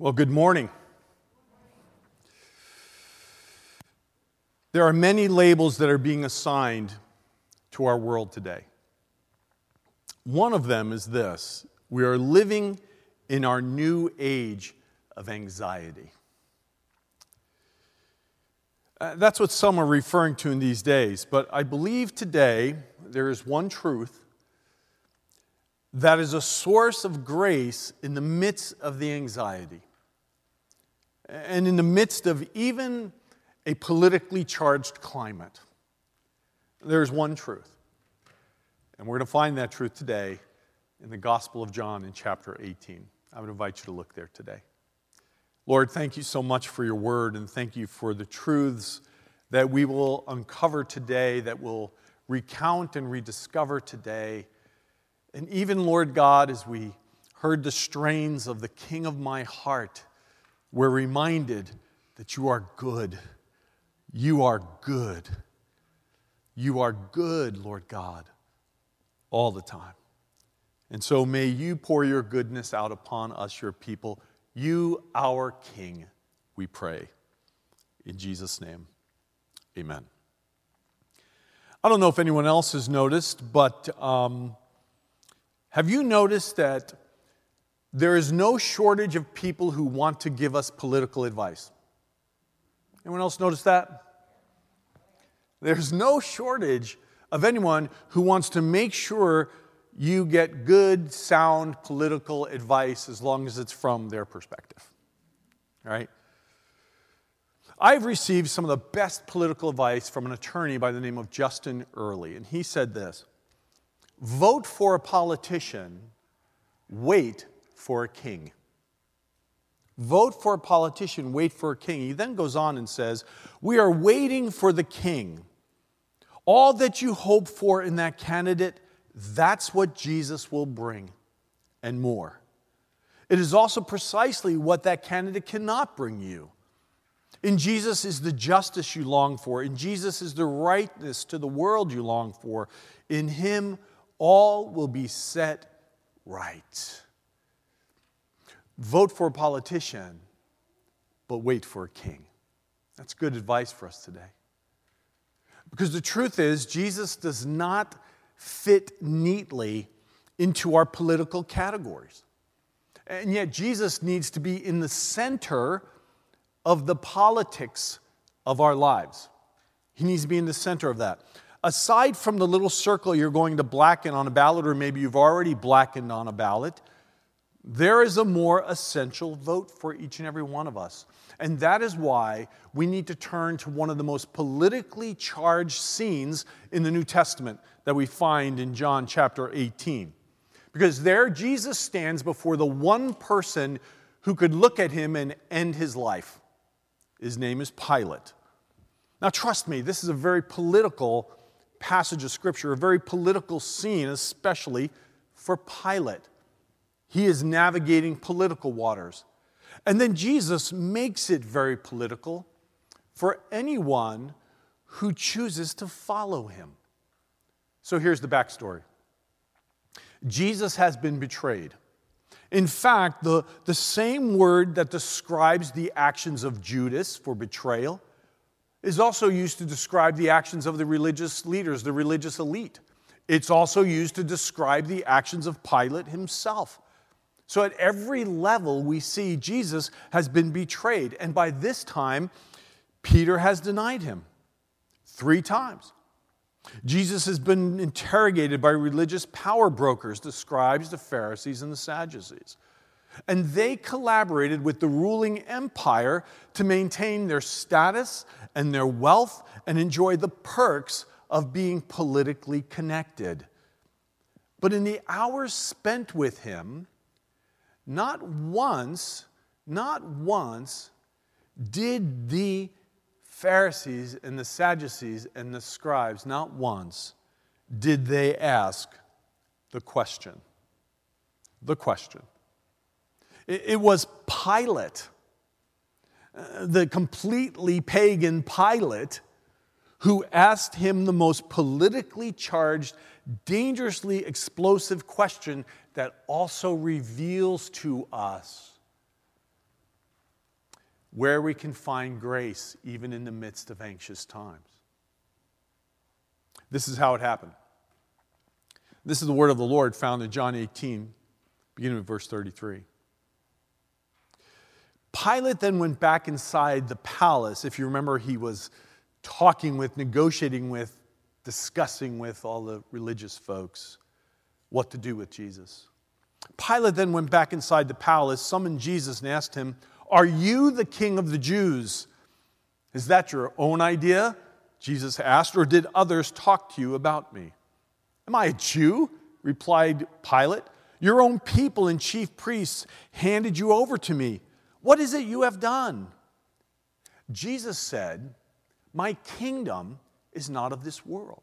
Well, good morning. There are many labels that are being assigned to our world today. One of them is this we are living in our new age of anxiety. Uh, that's what some are referring to in these days, but I believe today there is one truth that is a source of grace in the midst of the anxiety and in the midst of even a politically charged climate. There's one truth. And we're going to find that truth today in the Gospel of John in chapter 18. I would invite you to look there today. Lord, thank you so much for your word, and thank you for the truths that we will uncover today, that we'll recount and rediscover today. And even, Lord God, as we heard the strains of the King of my heart, we're reminded that you are good. You are good. You are good, Lord God, all the time. And so may you pour your goodness out upon us, your people. You, our King, we pray. In Jesus' name, amen. I don't know if anyone else has noticed, but um, have you noticed that there is no shortage of people who want to give us political advice. Anyone else notice that? There's no shortage of anyone who wants to make sure you get good, sound political advice as long as it's from their perspective. All right? I've received some of the best political advice from an attorney by the name of Justin Earley, and he said this Vote for a politician, wait for a king. Vote for a politician, wait for a king. He then goes on and says, We are waiting for the king. All that you hope for in that candidate, that's what Jesus will bring, and more. It is also precisely what that candidate cannot bring you. In Jesus is the justice you long for. In Jesus is the rightness to the world you long for. In Him, all will be set right. Vote for a politician, but wait for a king. That's good advice for us today. Because the truth is, Jesus does not fit neatly into our political categories. And yet, Jesus needs to be in the center of the politics of our lives. He needs to be in the center of that. Aside from the little circle you're going to blacken on a ballot, or maybe you've already blackened on a ballot, there is a more essential vote for each and every one of us. And that is why we need to turn to one of the most politically charged scenes in the New Testament that we find in John chapter 18. Because there Jesus stands before the one person who could look at him and end his life. His name is Pilate. Now, trust me, this is a very political passage of Scripture, a very political scene, especially for Pilate. He is navigating political waters. And then Jesus makes it very political for anyone who chooses to follow him. So here's the backstory Jesus has been betrayed. In fact, the, the same word that describes the actions of Judas for betrayal is also used to describe the actions of the religious leaders, the religious elite. It's also used to describe the actions of Pilate himself. So at every level, we see Jesus has been betrayed. And by this time, Peter has denied him three times. Jesus has been interrogated by religious power brokers, the scribes, the Pharisees, and the Sadducees. And they collaborated with the ruling empire to maintain their status and their wealth and enjoy the perks of being politically connected. But in the hours spent with him, not once, not once did the Pharisees and the Sadducees and the scribes, not once did they ask the question. The question. It, was Pilate, uh, the completely pagan Pilate, who asked him the most politically charged, dangerously explosive question that also reveals to us where we can find grace even in the midst of anxious times. This is how it happened. This is the word of the Lord found in John 18, beginning with verse 33. Pilate then went back inside the palace. If you remember, he was talking with, negotiating with, discussing with all the religious folks what to do with Jesus. Pilate then went back inside the palace, summoned Jesus, and asked him, Are you the king of the Jews? Is that your own idea? Jesus asked, or did others talk to you about me? Am I a Jew? replied Pilate. Your own people and chief priests handed you over to me. What is it you have done? Jesus said, My kingdom is not of this world.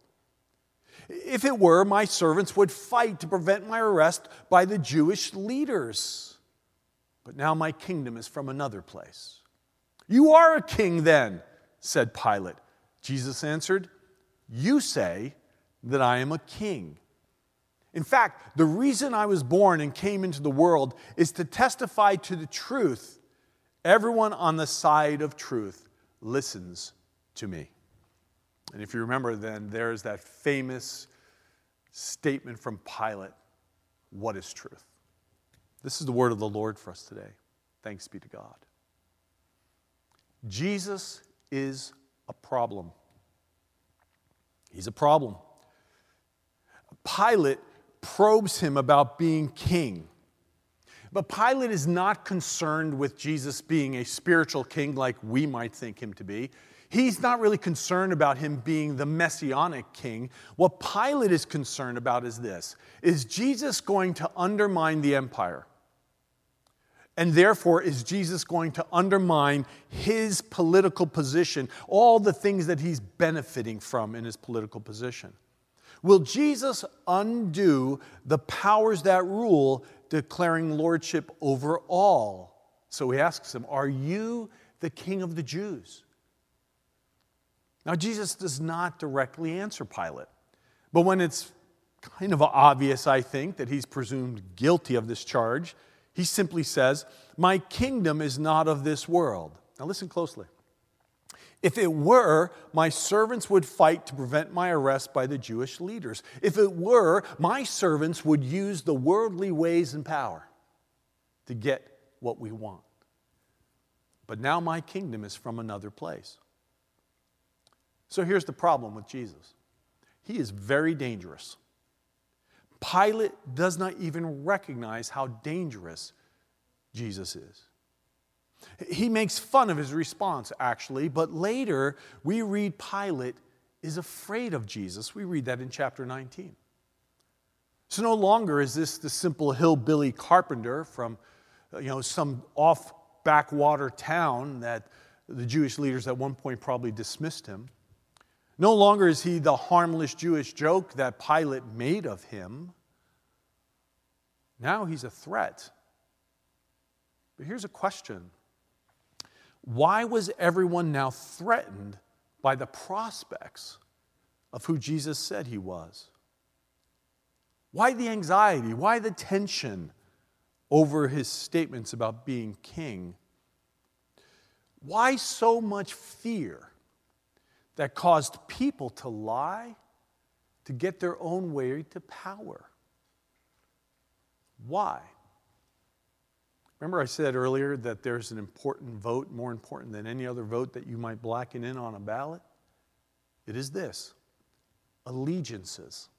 If it were, my servants would fight to prevent my arrest by the Jewish leaders. But now my kingdom is from another place. You are a king then, said Pilate. Jesus answered, You say that I am a king. In fact, the reason I was born and came into the world is to testify to the truth. Everyone on the side of truth listens to me. And if you remember, then there's that famous statement from Pilate What is truth? This is the word of the Lord for us today. Thanks be to God. Jesus is a problem. He's a problem. Pilate probes him about being king. But Pilate is not concerned with Jesus being a spiritual king like we might think him to be. He's not really concerned about him being the messianic king. What Pilate is concerned about is this Is Jesus going to undermine the empire? And therefore, is Jesus going to undermine his political position, all the things that he's benefiting from in his political position? Will Jesus undo the powers that rule, declaring lordship over all? So he asks him, Are you the king of the Jews? Now, Jesus does not directly answer Pilate, but when it's kind of obvious, I think, that he's presumed guilty of this charge, he simply says, My kingdom is not of this world. Now, listen closely. If it were, my servants would fight to prevent my arrest by the Jewish leaders. If it were, my servants would use the worldly ways and power to get what we want. But now my kingdom is from another place. So here's the problem with Jesus he is very dangerous. Pilate does not even recognize how dangerous Jesus is. He makes fun of his response, actually, but later we read Pilate is afraid of Jesus. We read that in chapter 19. So no longer is this the simple hillbilly carpenter from uh, you know, some off backwater town that the Jewish leaders at one point probably dismissed him. No longer is he the harmless Jewish joke that Pilate made of him. Now he's a threat. But here's a question Why was everyone now threatened by the prospects of who Jesus said he was? Why the anxiety? Why the tension over his statements about being king? Why so much fear? That caused people to lie to get their own way to power. Why? Remember, I said earlier that there's an important vote, more important than any other vote that you might blacken in on a ballot? It is this allegiances.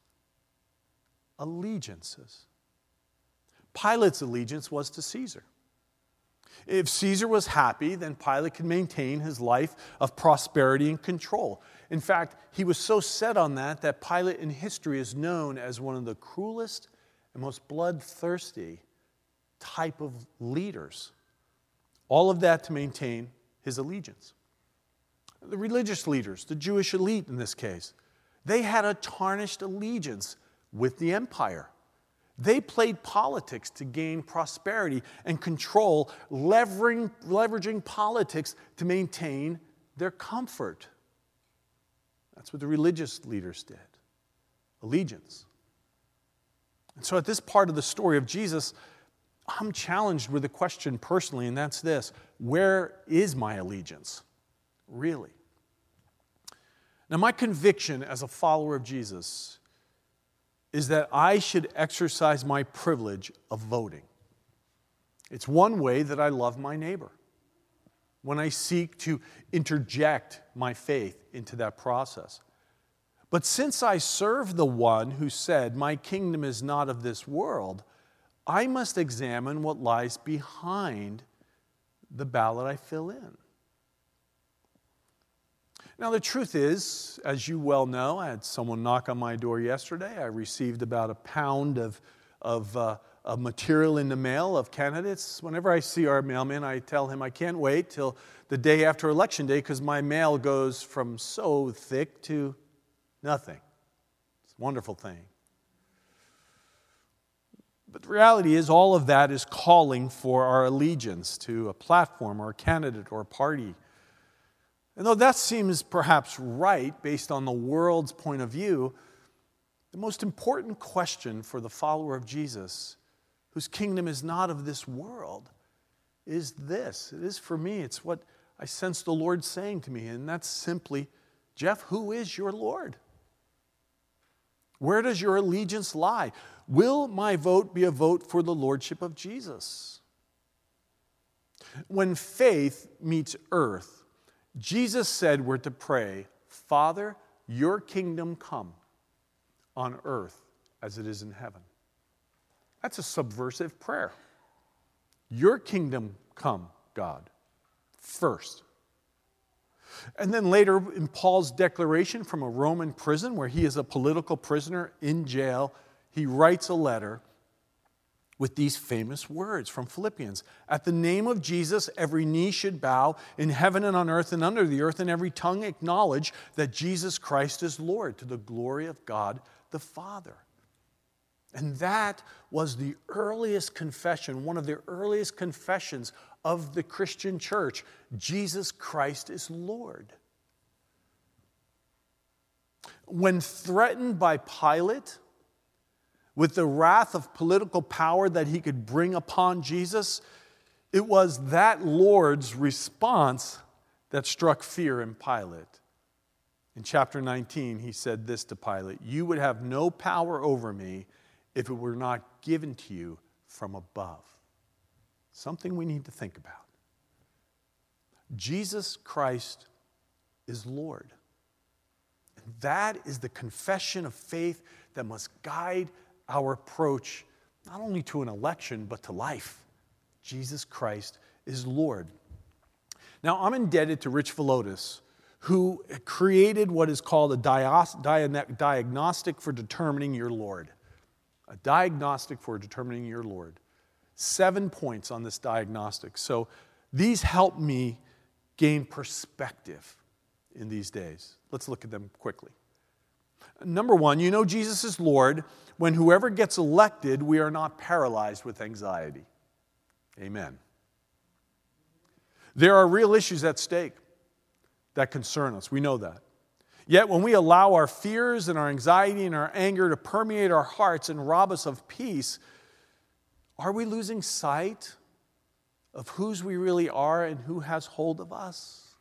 Allegiances. Pilate's allegiance was to Caesar. If Caesar was happy, then Pilate could maintain his life of prosperity and control. In fact, he was so set on that that Pilate in history is known as one of the cruelest and most bloodthirsty type of leaders. All of that to maintain his allegiance. The religious leaders, the Jewish elite in this case, they had a tarnished allegiance with the empire. They played politics to gain prosperity and control, leveraging, leveraging politics to maintain their comfort. That's what the religious leaders did allegiance. And so, at this part of the story of Jesus, I'm challenged with a question personally, and that's this Where is my allegiance? Really? Now, my conviction as a follower of Jesus is that I should exercise my privilege of voting. It's one way that I love my neighbor when I seek to interject my faith into that process. But since I serve the one who said, My kingdom is not of this world, I must examine what lies behind the ballot I fill in. Now, the truth is, as you well know, I had someone knock on my door yesterday. I received about a pound of, of, uh, of material in the mail of candidates. Whenever I see our mailman, I tell him I can't wait till the day after Election Day because my mail goes from so thick to nothing. It's a wonderful thing. But the reality is, all of that is calling for our allegiance to a platform or a candidate or a party. And though that seems perhaps right based on the world's point of view, the most important question for the follower of Jesus, whose kingdom is not of this world, is this. It is for me, it's what I sense the Lord saying to me, and that's simply, Jeff, who is your Lord? Where does your allegiance lie? Will my vote be a vote for the Lordship of Jesus? When faith meets earth, Jesus said we're to pray, Father, your kingdom come on earth as it is in heaven. That's a subversive prayer. Your kingdom come, God, first. And then later in Paul's declaration from a Roman prison, where he is a political prisoner in jail, he writes a letter with these famous words from Philippians At the name of Jesus, every knee should bow in heaven and on earth and under the earth, and every tongue acknowledge that Jesus Christ is Lord to the glory of God the Father. And that was the earliest confession, one of the earliest confessions of the Christian church Jesus Christ is Lord. When threatened by Pilate, with the wrath of political power that he could bring upon Jesus, it was that Lord's response that struck fear in Pilate. In chapter 19, he said this to Pilate You would have no power over me if it were not given to you from above. Something we need to think about. Jesus Christ is Lord. And that is the confession of faith that must guide our approach not only to an election, but to life. Jesus Christ is Lord. Now, I'm indebted to Rich Villodas, who created what is called a diagnostic for determining your Lord. A diagnostic for determining your Lord. Seven points on this diagnostic. So these help me gain perspective in these days. Let's look at them quickly. Number one, you know Jesus is Lord when whoever gets elected, we are not paralyzed with anxiety. Amen. There are real issues at stake that concern us. We know that. Yet, when we allow our fears and our anxiety and our anger to permeate our hearts and rob us of peace, are we losing sight of whose we really are and who has hold of us?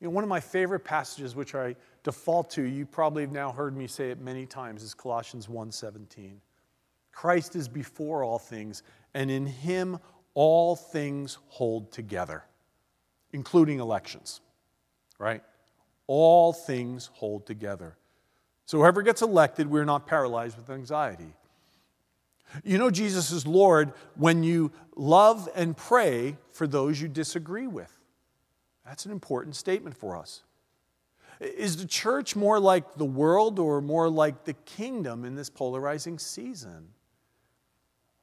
You know, one of my favorite passages, which I default to, you probably have now heard me say it many times, is Colossians 1:17. Christ is before all things, and in him all things hold together, including elections. Right? All things hold together. So whoever gets elected, we're not paralyzed with anxiety. You know Jesus is Lord when you love and pray for those you disagree with. That's an important statement for us. Is the church more like the world or more like the kingdom in this polarizing season?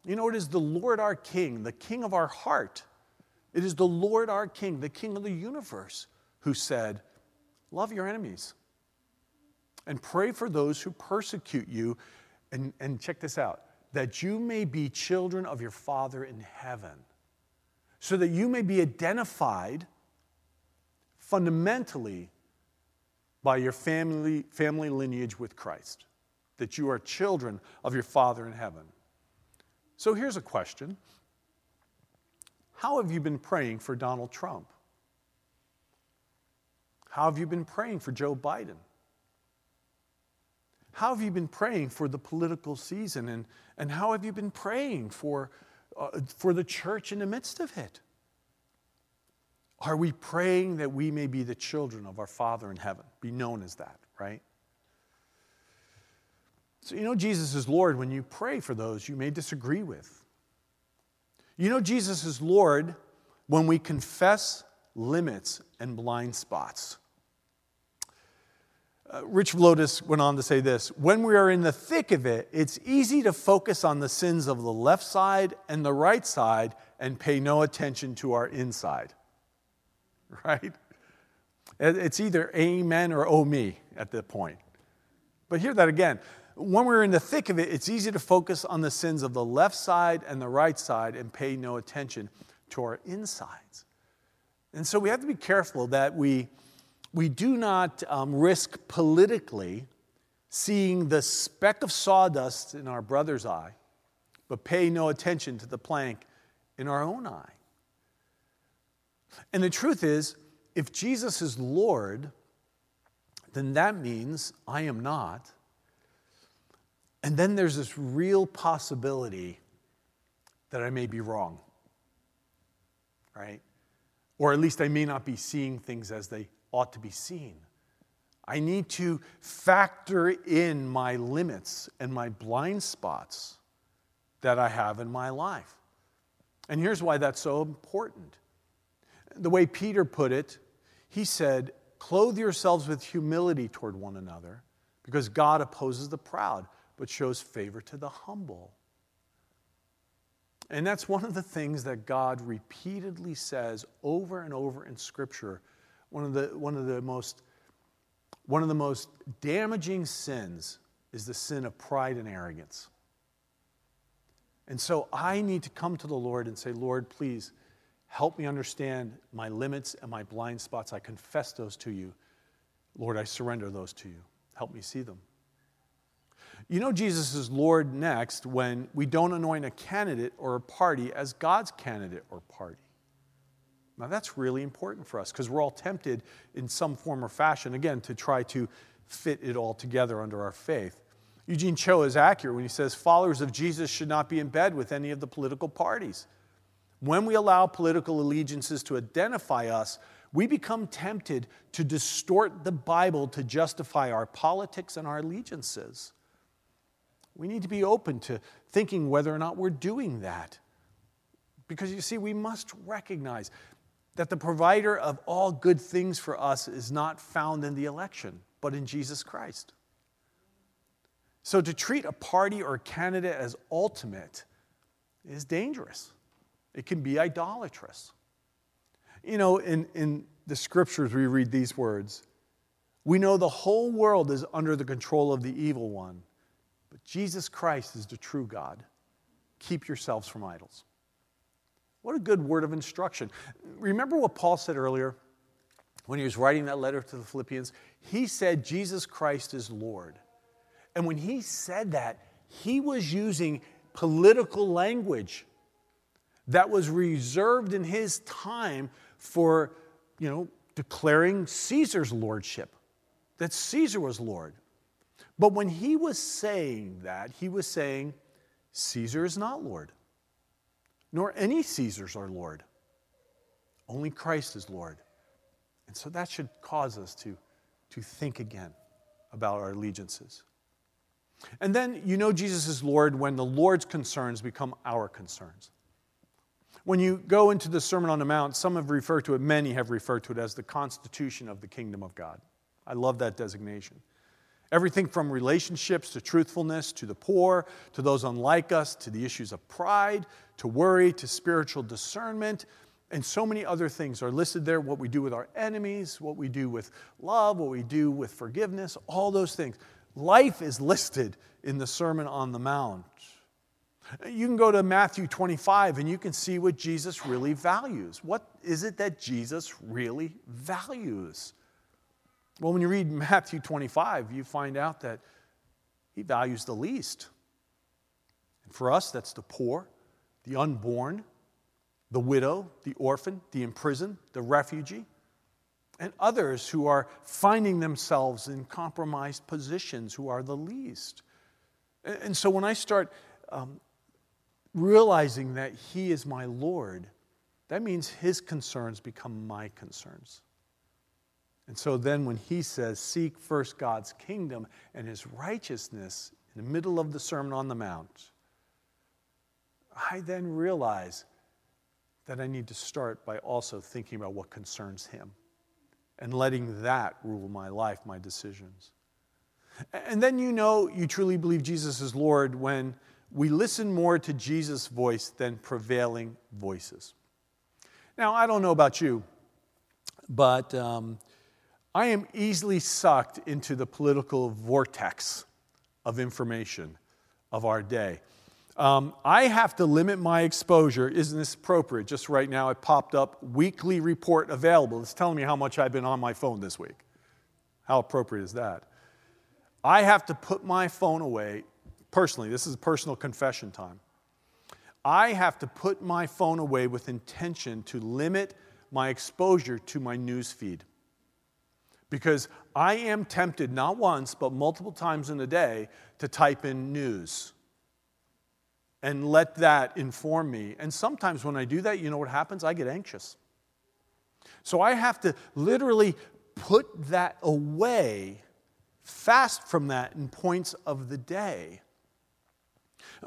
You know, it is the Lord our King, the King of our heart. It is the Lord our King, the King of the universe, who said, Love your enemies and pray for those who persecute you. And, and check this out that you may be children of your Father in heaven, so that you may be identified fundamentally by your family, family lineage with Christ, that you are children of your Father in heaven. So here's a question How have you been praying for Donald Trump? How have you been praying for Joe Biden? How have you been praying for the political season? And, and how have you been praying for, uh, for the church in the midst of it? Are we praying that we may be the children of our Father in heaven? Be known as that, right? So, you know, Jesus is Lord when you pray for those you may disagree with. You know, Jesus is Lord when we confess limits and blind spots. Uh, Rich Villodas went on to say this When we are in the thick of it, it's easy to focus on the sins of the left side and the right side and pay no attention to our inside. Right? It's either amen or oh me at that point. But hear that again. When we're in the thick of it, it's easy to focus on the sins of the left side and the right side and pay no attention to our insides. And so we have to be careful that we we do not um, risk politically seeing the speck of sawdust in our brother's eye, but pay no attention to the plank in our own eye. And the truth is, if Jesus is Lord, then that means I am not. And then there's this real possibility that I may be wrong, right? Or at least I may not be seeing things as they ought to be seen. I need to factor in my limits and my blind spots that I have in my life. And here's why that's so important. The way Peter put it, he said, Clothe yourselves with humility toward one another, because God opposes the proud, but shows favor to the humble. And that's one of the things that God repeatedly says over and over in Scripture one of the, one of the most one of the most damaging sins is the sin of pride and arrogance. And so I need to come to the Lord and say, Lord, please help me understand my limits and my blind spots. I confess those to you. Lord, I surrender those to you. Help me see them. You know, Jesus is Lord next when we don't anoint a candidate or a party as God's candidate or party. Now, that's really important for us because we're all tempted in some form or fashion, again, to try to fit it all together under our faith. Eugene Cho is accurate when he says followers of Jesus should not be in bed with any of the political parties. When we allow political allegiances to identify us, we become tempted to distort the Bible to justify our politics and our allegiances. We need to be open to thinking whether or not we're doing that. Because you see, we must recognize that the provider of all good things for us is not found in the election, but in Jesus Christ. So to treat a party or a candidate as ultimate is dangerous. It can be idolatrous. You know, in, in the scriptures, we read these words We know the whole world is under the control of the evil one, but Jesus Christ is the true God. Keep yourselves from idols. What a good word of instruction. Remember what Paul said earlier when he was writing that letter to the Philippians? He said, Jesus Christ is Lord. And when he said that, he was using political language that was reserved in his time for, you know, declaring Caesar's lordship, that Caesar was Lord. But when he was saying that, he was saying, Caesar is not Lord nor any Caesars are Lord. Only Christ is Lord. And so that should cause us to, to think again about our allegiances. And then you know Jesus is Lord when the Lord's concerns become our concerns. When you go into the Sermon on the Mount, some have referred to it, many have referred to it as the constitution of the kingdom of God. I love that designation. Everything from relationships to truthfulness, to the poor, to those unlike us, to the issues of pride, to worry, to spiritual discernment, and so many other things are listed there what we do with our enemies, what we do with love, what we do with forgiveness, all those things. Life is listed in the Sermon on the Mount. You can go to Matthew 25 and you can see what Jesus really values. What is it that Jesus really values? Well, when you read Matthew 25, you find out that he values the least. And for us, that's the poor, the unborn, the widow, the orphan, the imprisoned, the refugee, and others who are finding themselves in compromised positions who are the least. And so when I start um, realizing that He is my Lord, that means His concerns become my concerns. And so then when He says, Seek first God's kingdom and His righteousness in the middle of the Sermon on the Mount, I then realize that I need to start by also thinking about what concerns Him and letting that rule my life, my decisions. And then you know you truly believe Jesus is Lord when we listen more to Jesus' voice than prevailing voices. Now, I don't know about you, but um, I am easily sucked into the political vortex of information of our day. Um, I have to limit my exposure. Isn't this appropriate? Just right now, it popped up weekly report available. It's telling me how much I've been on my phone this week. How appropriate is that? I have to put my phone away personally. This is a personal confession time. I have to put my phone away with intention to limit my exposure to my news feed. Because I am tempted not once, but multiple times in a day to type in news and let that inform me. And sometimes when I do that, you know what happens? I get anxious. So I have to literally put that away, fast from that in points of the day.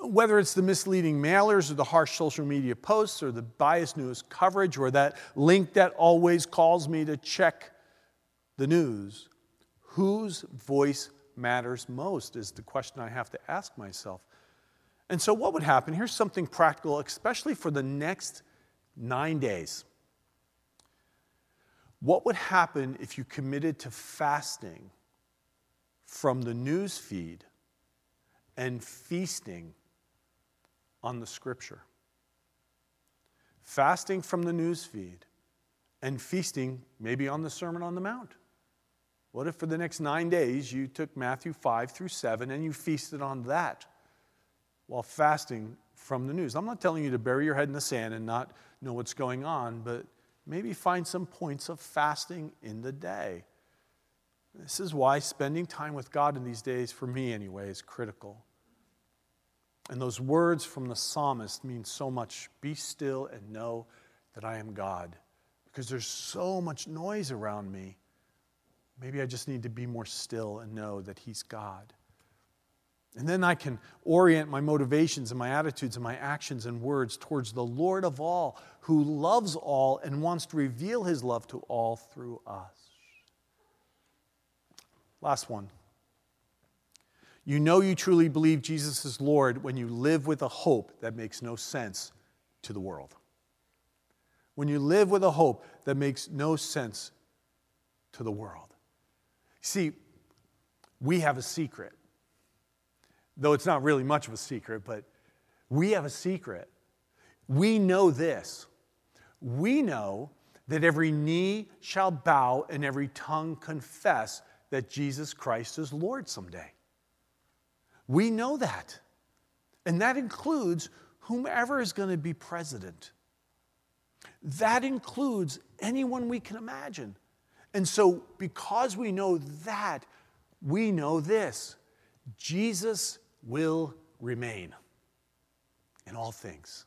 Whether it's the misleading mailers or the harsh social media posts or the biased news coverage or that link that always calls me to check the news, whose voice matters most is the question I have to ask myself. And so, what would happen? Here's something practical, especially for the next nine days. What would happen if you committed to fasting from the news feed and feasting on the scripture? Fasting from the news feed and feasting maybe on the Sermon on the Mount. What if for the next nine days you took Matthew 5 through 7 and you feasted on that? while fasting from the news. I'm not telling you to bury your head in the sand and not know what's going on, but maybe find some points of fasting in the day. This is why spending time with God in these days, for me anyway, is critical. And those words from the psalmist mean so much. Be still and know that I am God. Because there's so much noise around me. Maybe I just need to be more still and know that He's God. And then I can orient my motivations and my attitudes and my actions and words towards the Lord of all, who loves all and wants to reveal his love to all through us. Last one. You know you truly believe Jesus is Lord when you live with a hope that makes no sense to the world. When you live with a hope that makes no sense to the world. See, we have a secret though it's not really much of a secret, but we have a secret. We know this. We know that every knee shall bow and every tongue confess that Jesus Christ is Lord someday. We know that. And that includes whomever is going to be president. That includes anyone we can imagine. And so, because we know that, we know this Jesus will remain in all things.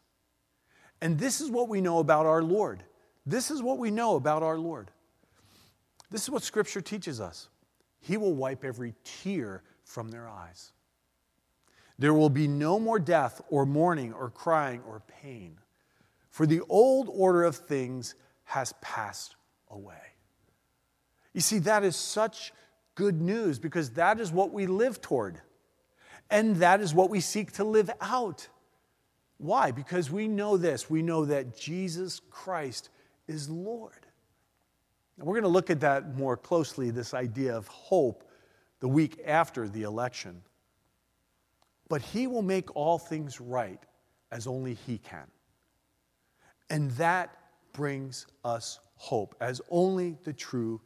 And this is what we know about our Lord. This is what we know about our Lord. This is what Scripture teaches us. He will wipe every tear from their eyes. There will be no more death or mourning or crying or pain, for the old order of things has passed away. You see, that is such good news because that is what we live toward. And that is what we seek to live out. Why? Because we know this. We know that Jesus Christ is Lord. We're going to look at that more closely, this idea of hope, the week after the election. But He will make all things right as only He can. And that brings us hope, as only the true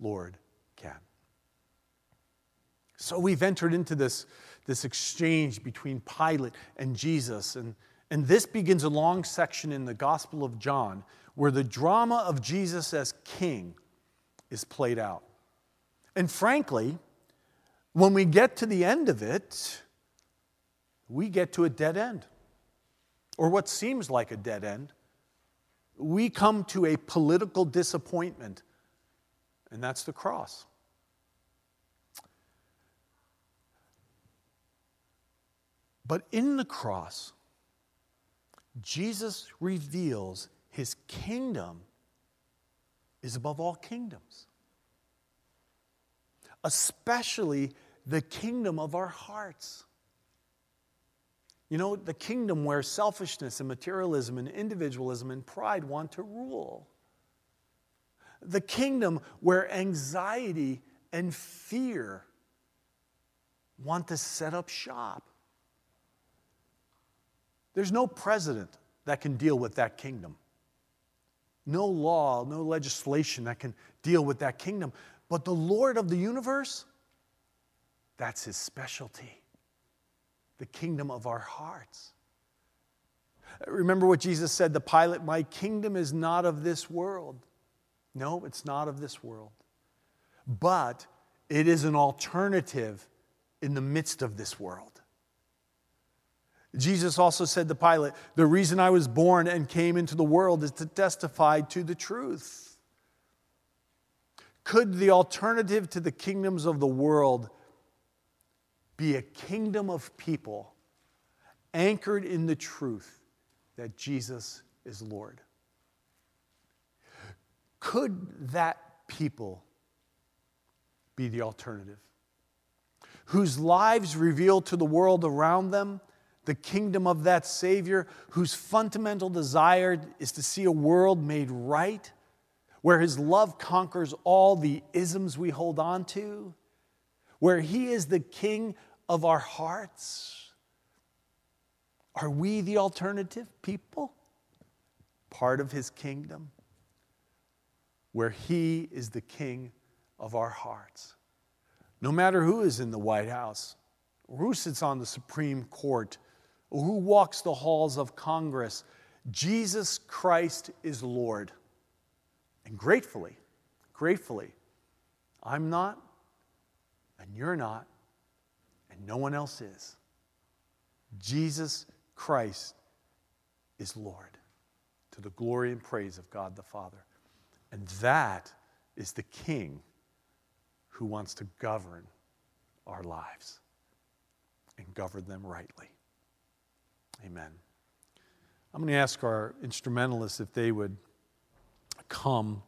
Lord can. So we've entered into this this exchange between Pilate and Jesus. And, and this begins a long section in the Gospel of John where the drama of Jesus as king is played out. And frankly, when we get to the end of it, we get to a dead end, or what seems like a dead end. We come to a political disappointment, and that's the cross. But in the cross, Jesus reveals his kingdom is above all kingdoms, especially the kingdom of our hearts. You know, the kingdom where selfishness and materialism and individualism and pride want to rule. The kingdom where anxiety and fear want to set up shop. There's no president that can deal with that kingdom. No law, no legislation that can deal with that kingdom. But the Lord of the universe, that's his specialty the kingdom of our hearts. Remember what Jesus said to Pilate My kingdom is not of this world. No, it's not of this world. But it is an alternative in the midst of this world. Jesus also said to Pilate, The reason I was born and came into the world is to testify to the truth. Could the alternative to the kingdoms of the world be a kingdom of people anchored in the truth that Jesus is Lord? Could that people be the alternative? Whose lives reveal to the world around them the kingdom of that Savior whose fundamental desire is to see a world made right, where his love conquers all the isms we hold on to, where he is the king of our hearts. Are we the alternative people? Part of his kingdom, where he is the king of our hearts. No matter who is in the White House, who sits on the Supreme Court, who walks the halls of Congress. Jesus Christ is Lord. And gratefully, gratefully, I'm not, and you're not, and no one else is. Jesus Christ is Lord to the glory and praise of God the Father. And that is the King who wants to govern our lives and govern them rightly. Amen. I'm going to ask our instrumentalists if they would come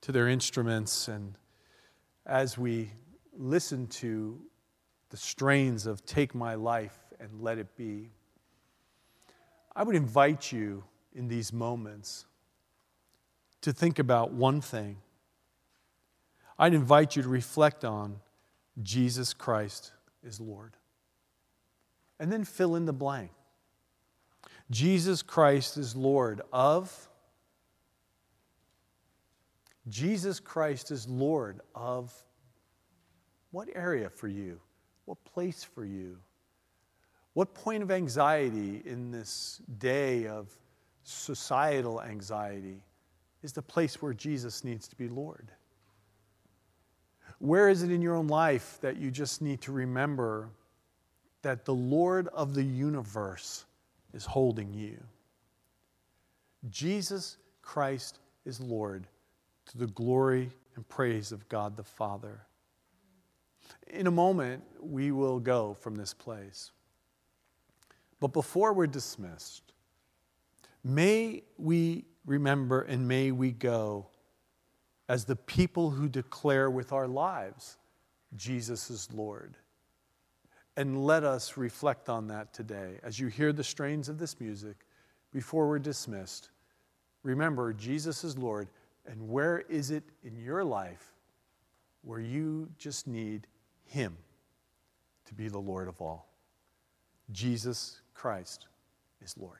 to their instruments and as we listen to the strains of Take My Life and Let It Be, I would invite you in these moments to think about one thing. I'd invite you to reflect on Jesus Christ is Lord. And then fill in the blank. Jesus Christ is Lord of. Jesus Christ is Lord of what area for you? What place for you? What point of anxiety in this day of societal anxiety is the place where Jesus needs to be Lord? Where is it in your own life that you just need to remember that the Lord of the universe is holding you. Jesus Christ is Lord to the glory and praise of God the Father. In a moment, we will go from this place. But before we're dismissed, may we remember and may we go as the people who declare with our lives Jesus is Lord. And let us reflect on that today. As you hear the strains of this music, before we're dismissed, remember Jesus is Lord. And where is it in your life where you just need Him to be the Lord of all? Jesus Christ is Lord.